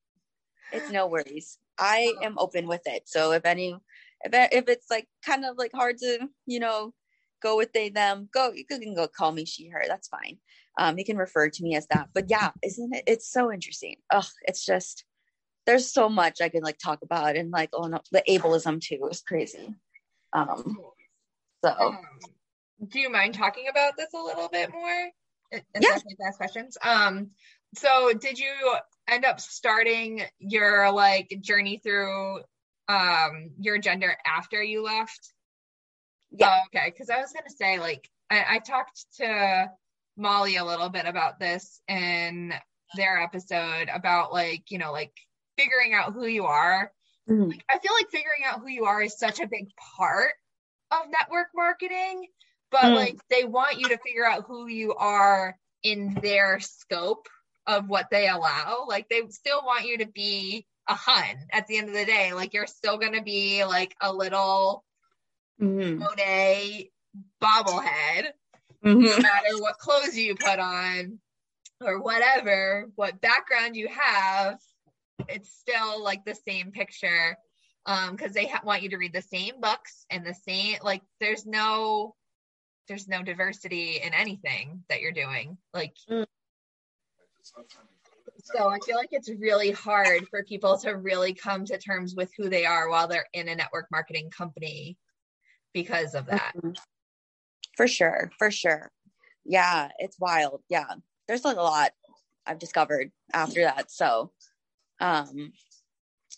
It's no worries. I oh. am open with it. So if any if, if it's like kind of like hard to you know go with they them go you can go call me she her that's fine um you can refer to me as that but yeah isn't it it's so interesting oh it's just there's so much i can like talk about and like oh no the ableism too is crazy um so Um, do you mind talking about this a little bit more? If Yeah. ask questions. Um, so did you end up starting your like journey through um your gender after you left? Yeah. Oh, okay. Because I was gonna say, like, I, I talked to Molly a little bit about this in their episode about like, you know, like figuring out who you are. Mhm. I feel like figuring out who you are is such a big part of network marketing, but Mm. like they want you to figure out who you are in their scope of what they allow. Like they still want you to be a hun at the end of the day. Like you're still gonna be like a little Mhm. Monat bobblehead, Mhm. no matter what clothes you put on or whatever, what background you have, it's still like the same picture. Um, because they ha- want you to read the same books and the same like there's no there's no diversity in anything that you're doing. Like Mm. so I feel like it's really hard for people to really come to terms with who they are while they're in a network marketing company because of that. Mhm. For sure, for sure. Yeah, it's wild. Yeah. There's like a lot I've discovered after that. So um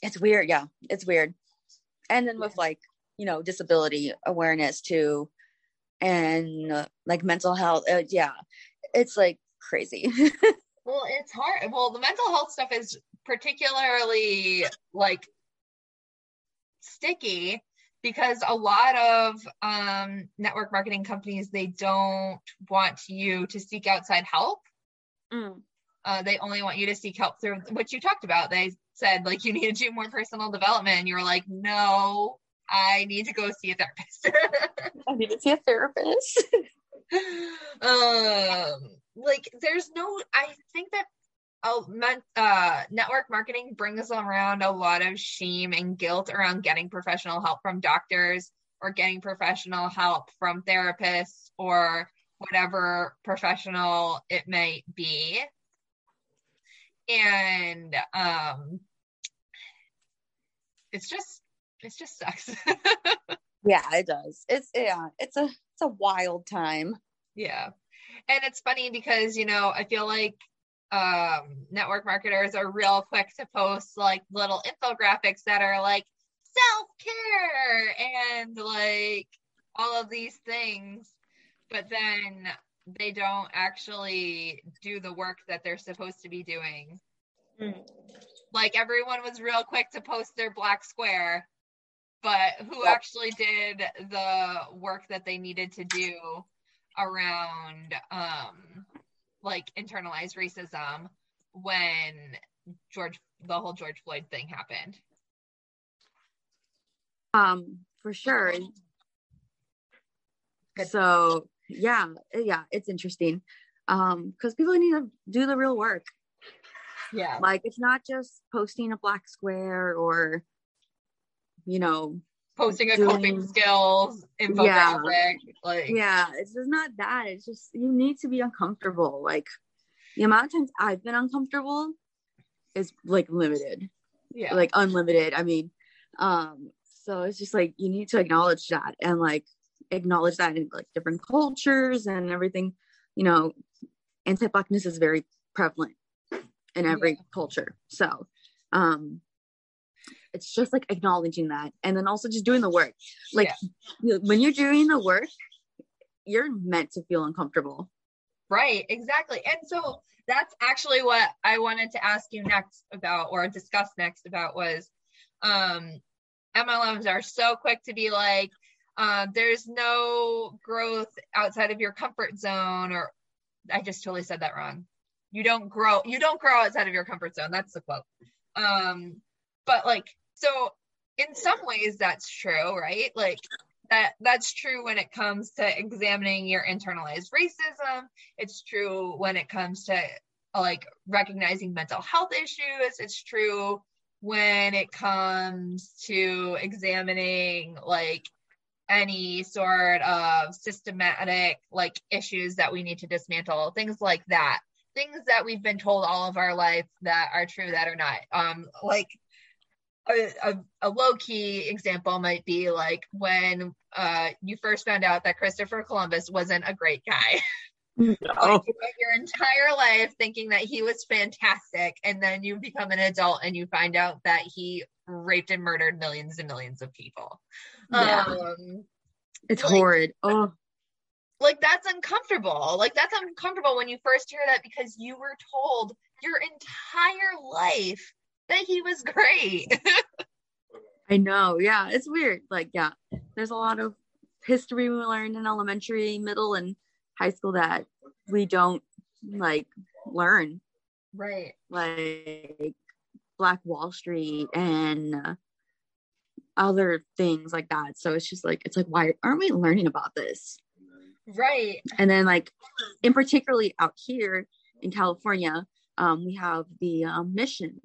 it's weird, yeah. It's weird. And then with like, you know, disability awareness too and uh, like mental health. Uh, yeah. It's like crazy. Well, it's hard. Well, the mental health stuff is particularly like sticky because a lot of um, network marketing companies they don't want you to seek outside help. Mm. Uh, they only want you to seek help through what you talked about. They said like you need to do more personal development, and you were like, no, I need to go see a therapist. I need to see a therapist. um like there's no i think that uh, network marketing brings around a lot of shame and guilt around getting professional help from doctors or getting professional help from therapists or whatever professional it might be and um it's just it just sucks yeah, it does. It's yeah, it's a it's a wild time. Yeah. And it's funny because, you know, I feel like um network marketers are real quick to post like little infographics that are like self-care and like all of these things, but then they don't actually do the work that they're supposed to be doing. Mm. Like everyone was real quick to post their black square, but who Yep. actually did the work that they needed to do around um like internalized racism when George the whole George Floyd thing happened. Um, for sure. Good. So yeah, yeah, it's interesting. Um, because people need to do the real work. Yeah. Like it's not just posting a black square or you know, Posting a doing- coping skills infographic. Like yeah, it's just not that. It's just you need to be uncomfortable. Like the amount of times I've been uncomfortable is like limited. yeah. like unlimited i mean um so it's just like you need to acknowledge that and like acknowledge that in like different cultures and everything you know anti-blackness is very prevalent in every culture so um it's just like acknowledging that and then also just doing the work like know, when you're doing the work you're meant to feel uncomfortable Right, exactly. And so that's actually what I wanted to ask you next about or discuss next about was um MLMs are so quick to be like, uh, there's no growth outside of your comfort zone, or I just totally said that wrong. You don't grow, you don't grow outside of your comfort zone. That's the quote. Um, but like, so in some ways that's true, right? Like that that's true when it comes to examining your internalized racism. It's true when it comes to like recognizing mental health issues. It's true when it comes to examining like any sort of systematic like issues that we need to dismantle things like that things that we've been told all of our life that are true that are not um like a, a, a low key example might be like when uh you first found out that christopher columbus wasn't a great guy No. like you your entire life thinking that he was fantastic, and then you become an adult and you find out that he raped and murdered millions and millions of people. Yeah. Um, it's like, horrid. Oh, like that's uncomfortable. Like that's uncomfortable when you first hear that because you were told your entire life that he was great. I know. Yeah, it's weird. Like, yeah, there's a lot of history we learned in elementary, middle, and high school that we don't like learn right like black wall street and uh, other things like that so it's just like it's like why aren't we learning about this right and then like in particularly out here in california um, we have the um, mission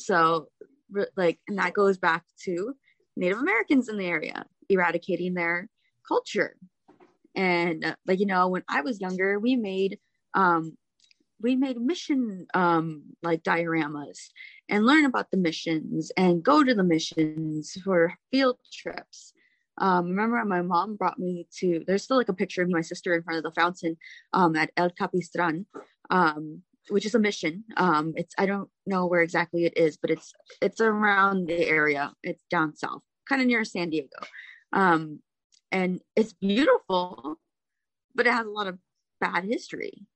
so like and that goes back to native americans in the area eradicating their culture. And uh, like you know when i was younger we made um we made mission um like dioramas and learn about the missions and go to the missions for field trips. Um remember my mom brought me to there's still like a picture of my sister in front of the fountain um at el capistran um which is a mission um it's i don't know where exactly it is but it's it's around the area it's down south kind of near san diego um and it's beautiful, but it has a lot of bad history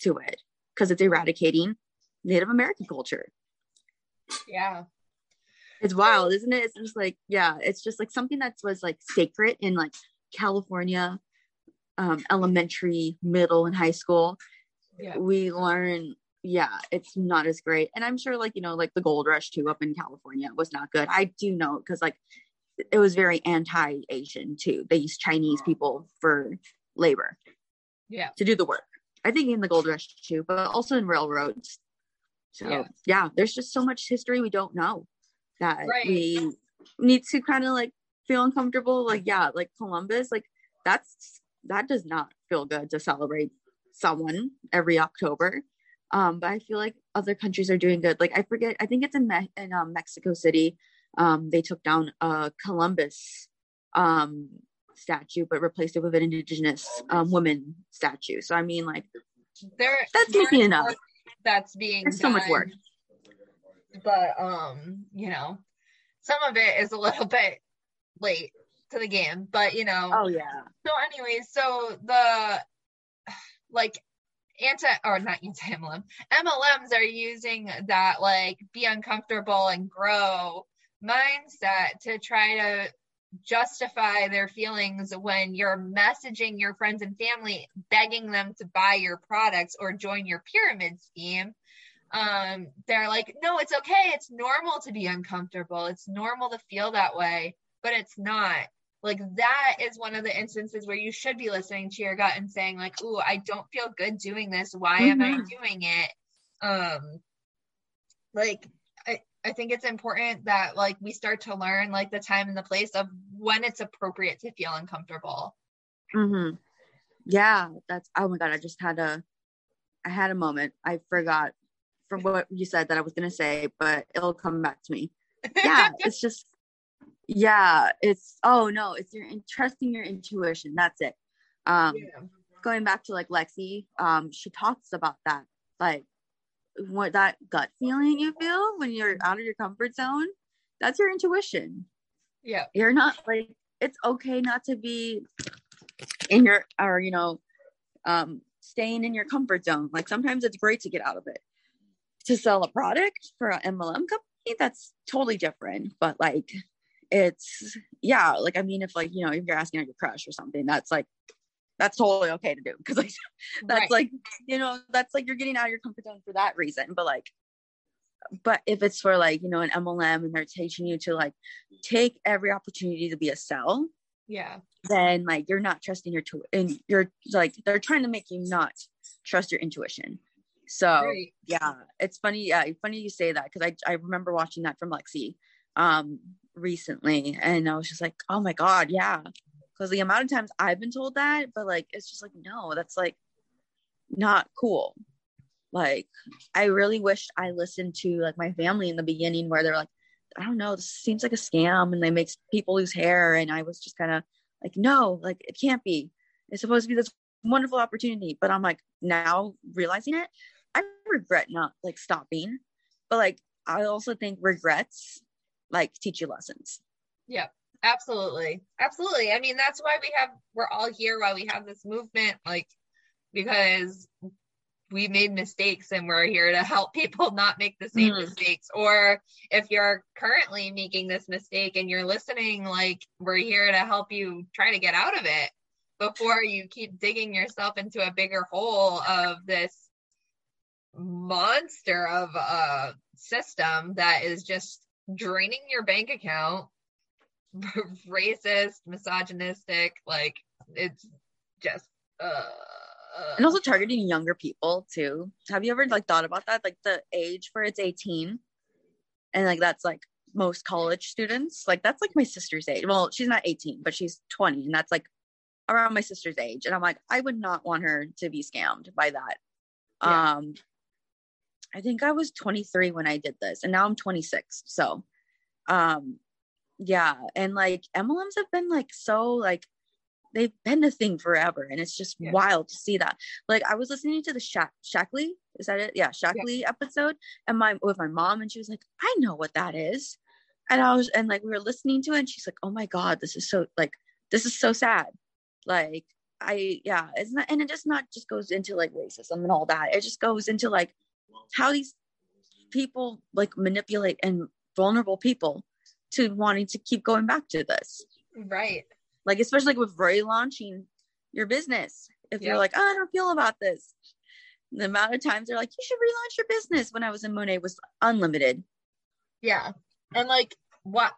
to it because it's eradicating Native American culture. Yeah. It's wild, isn't it? It's just like, yeah, it's just like something that was like sacred in like California, um, elementary, middle, and high school. Yeah. We learn, yeah, it's not as great. And I'm sure, like, you know, like the gold rush too up in California was not good. I do know because, like, it was very anti-Asian too. They used Chinese people for labor. Yeah. To do the work. I think in the gold rush too, but also in railroads. So yeah, yeah there's just so much history we don't know that right. we need to kind of like feel uncomfortable. Like, yeah, like Columbus, like that's that does not feel good to celebrate someone every October. Um, but I feel like other countries are doing good. Like I forget, I think it's in Me- in um, Mexico City um, they took down a Columbus um, statue, but replaced it with an indigenous um, woman statue. So I mean, like, there that's making enough. That's being There's so much work. But um, you know, some of it is a little bit late to the game, but you know. Oh yeah. So, anyways, so the like anti or not anti MLM MLMs are using that like be uncomfortable and grow mindset to try to justify their feelings when you're messaging your friends and family begging them to buy your products or join your pyramid scheme. Um they're like no it's okay. It's normal to be uncomfortable. It's normal to feel that way but it's not like that is one of the instances where you should be listening to your gut and saying like oh i don't feel good doing this why mm-hmm. am i mm-hmm. doing it um like I think it's important that like we start to learn like the time and the place of when it's appropriate to feel uncomfortable. Mm-hmm. Yeah, that's oh my god, I just had a I had a moment. I forgot from what you said that I was gonna say, but it'll come back to me. Yeah, it's just yeah, it's oh no, it's your trusting your intuition. That's it. Um yeah. going back to like Lexi, um, she talks about that. Like what that gut feeling you feel when you're out of your comfort zone, that's your intuition. Yeah. You're not like it's okay not to be in your or you know um, staying in your comfort zone. Like sometimes it's great to get out of it. To sell a product for an MLM company, that's totally different. But like, it's yeah, like I mean, if like you know, if you're asking out your crush or something, that's like that's totally okay to do because like that's right. like you know that's like you're getting out of your comfort zone for that reason. But like, but if it's for like you know an MLM and they're teaching you to like take every opportunity to be a sell, yeah then like you're not trusting your to and you're like they're trying to make you not trust your intuition so right. yeah it's funny yeah funny you say that because I, I remember watching that from lexi um recently and i was just like oh my god yeah. Because the amount of times i've been told that but like it's just like no that's like not cool. Like i really wish i listened to like my family in the beginning where they're like i don't know this seems like a scam and they make people lose hair and i was just kind of like no like it can't be. It's supposed to be this wonderful opportunity. But i'm like now realizing it i regret not like stopping. But like i also think regrets like teach you lessons. Yeah absolutely. Absolutely. I mean that's why we have we're all here why we have this movement like because we made mistakes and we're here to help people not make the same mm. mistakes. Or if you're currently making this mistake and you're listening like we're here to help you try to get out of it before you keep digging yourself into a bigger hole of this monster of a system that is just draining your bank account racist misogynistic like it's just uh and also targeting younger people too. Have you ever like thought about that? Like the age for it's 18 and like that's like most college students. Like that's like my sister's age. Well, she's not 18, but she's 20 and that's like around my sister's age. And I'm like, I would not want her to be scammed by that. Yeah. Um I think I was 23 when I did this and now I'm 26. So um yeah, and like MLMs have been like so like they've been a thing forever and it's just yeah. wild to see that like i was listening to the Sha- shaklee is that it yeah shaklee yeah. episode and my with my mom and she was like i know what that is and i was and like we were listening to it and she's like oh my god this is so like this is so sad like i yeah it's not and it just not just goes into like racism and all that it just goes into like how these people like manipulate and vulnerable people to wanting to keep going back to this. Right. Like especially like with relaunching your business. If you're like oh i don't feel about this. The amount of times they're like you should relaunch your business. When i was in Monat was unlimited. Yeah. And like what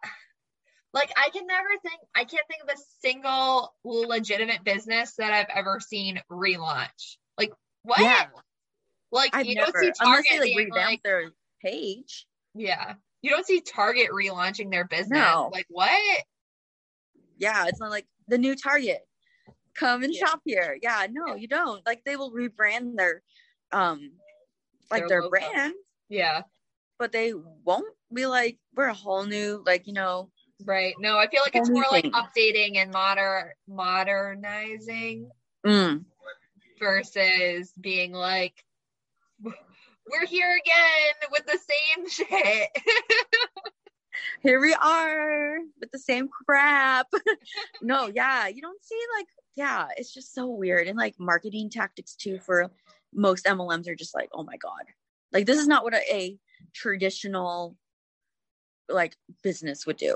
like i can never think i can't think of a single legitimate business that i've ever seen relaunch. Like what? Yeah. Like I've you never, don't see Target unless they like revamp like, their page yeah you don't see target relaunching their business no. like what yeah, it's not like the new Target. Come and yeah. shop here. Yeah, no, you don't. Like they will rebrand their um like their, their brand. Yeah. But they won't be like we're a whole new like, you know, Right. No, I feel like it's more like updating and moder modernizing mm. versus being like we're here again with the same shit. here we are with the same crap. no, yeah, you don't see like, yeah, it's just so weird. And like marketing tactics too for most MLMs are just like, oh my God. Like this is not what a, a traditional like business would do.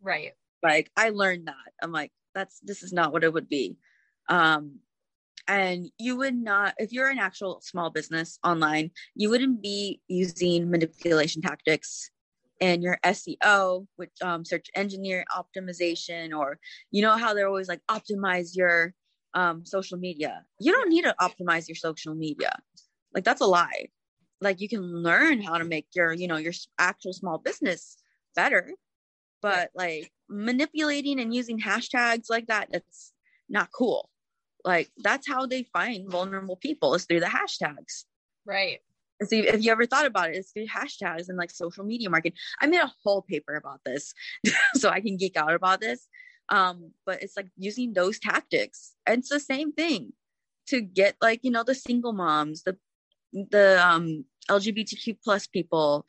Right. Like I learned that. I'm like, that's this is not what it would be. Um and you would not if you're an actual small business online you wouldn't be using manipulation tactics and your SEO, which um, search engine optimization, or you know how they're always like optimize your um, social media. You don't need to optimize your social media. Like that's a lie. Like you can learn how to make your, you know, your actual small business better, but like manipulating and using hashtags like that, that's not cool. Like that's how they find vulnerable people is through the hashtags. Right. See, if you ever thought about it, it's through hashtags and like social media marketing. I made a whole paper about this, so I can geek out about this. Um, but it's like using those tactics. And it's the same thing to get like you know the single moms, the the um LGBTQ plus people,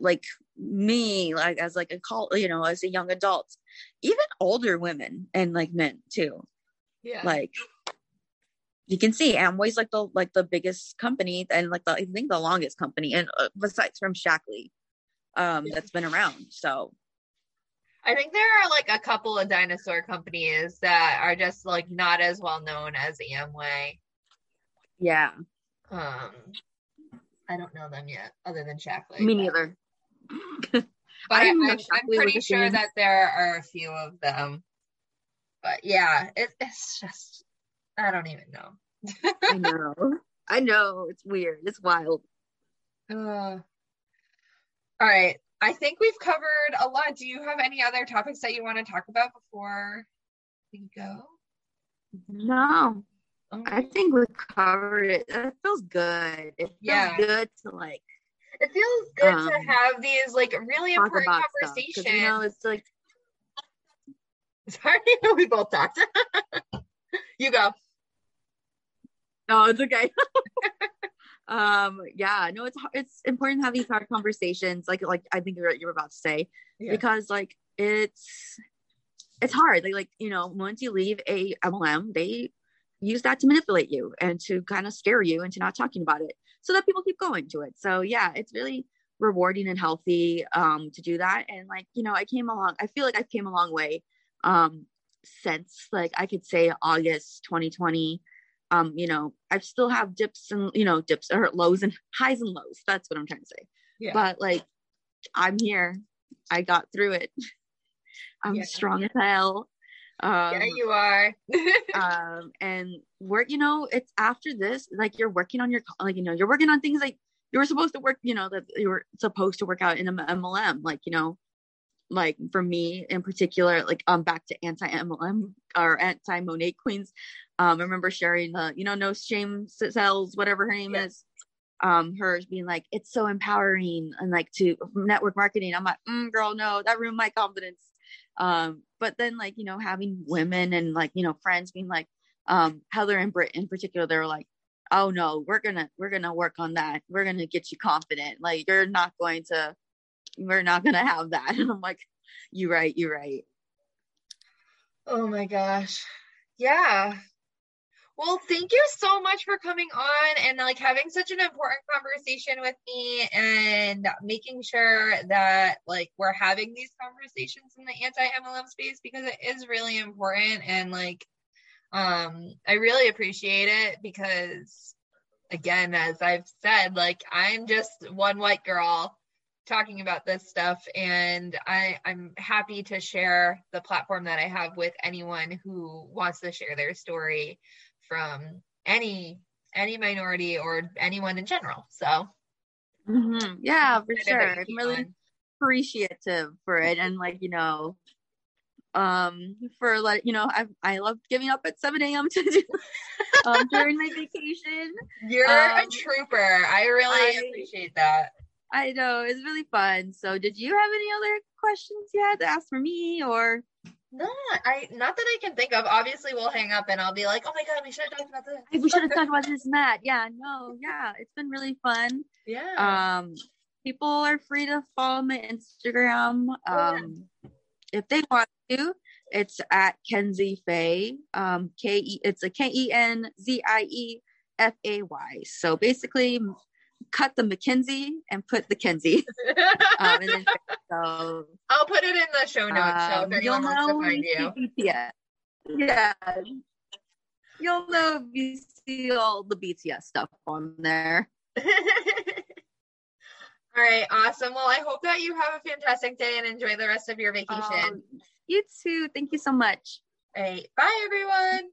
like me, like as like a call, you know, as a young adult, even older women and like men too. Yeah. Like you can see Amway's like the like the biggest company and like the I think the longest company, and uh, besides from Shaklee, um, that's been around. So I think there are like a couple of dinosaur companies that are just like not as well known as Amway. Yeah. Um, I don't know them yet, other than Shaklee. Me neither. but I am pretty sure that there are a few of them. But yeah, it, it's just I don't even know. I know. I know. It's weird. It's wild. Uh, all right. I think we've covered a lot. Do you have any other topics that you want to talk about before we go? No. I think we covered it. That feels good. It feels yeah. good to like it feels good um, to have these like really important conversations. Stuff, you know, it's like sorry, we both talked. you go. No, it's okay. um yeah no it's it's important to have these hard conversations like like i think you're, you're about to say yeah. because like it's it's hard like like you know once you leave a mlm they use that to manipulate you and to kind of scare you into not talking about it so that people keep going to it so yeah it's really rewarding and healthy um to do that and like you know i came along i feel like i came a long way um since like i could say august 2020 um you know i still have dips and you know dips or lows and highs and lows. That's what i'm trying to say. Yeah. but like i'm here. I got through it. I'm yeah. strong as hell. Um, yeah you are. um and work you know it's after this like you're working on your like you know you're working on things like you were supposed to work you know that you were supposed to work out in a mlm like you know like for me in particular like um back to anti mlm or anti Monat queens um, I remember sharing the, you know, no shame cells, whatever her name yeah. is. Um, hers being like, it's so empowering and like to network marketing. I'm like, mm, girl, no, that ruined my confidence. Um, but then like, you know, having women and like, you know, friends being like, um, Heather and Britt in particular, they were like, oh no, we're gonna, we're gonna work on that. We're gonna get you confident. Like you're not going to, we're not gonna have that. And I'm like, you're right, you're right. Oh my gosh. Yeah. Well, thank you so much for coming on and like having such an important conversation with me and making sure that like we're having these conversations in the anti-MLM space because it is really important and like um I really appreciate it because again as I've said like I'm just one white girl talking about this stuff and I, I'm happy to share the platform that I have with anyone who wants to share their story from any any minority or anyone in general. So mm-hmm. yeah, for sure. I'm really appreciative for it, and like you know, um, for like you know, I I love giving up at 7 a.m. to do um during my vacation. You're um, a trooper. I really I, appreciate that. I know it's really fun. So, did you have any other questions you had to ask for me, or? No, I not that I can think of. Obviously, we'll hang up and I'll be like, "Oh my god, we should have talked about this. We should have talked about this Matt." Yeah, no, yeah, it's been really fun. Yeah. Um, people are free to follow my Instagram. Um, yeah. if they want to, it's at Kenzie Fay. Um, K E. It's a K E N Z I E F A Y. So basically, cut the McKinsey and put the Kenzie. um, and then, so, I'll put it in the show notes. So um, you'll know find you. BTS. Yeah. You'll know if you see all the BTS stuff on there. all right, awesome. Well, I hope that you have a fantastic day and enjoy the rest of your vacation. Um, you too. Thank you so much. All right. Bye, everyone.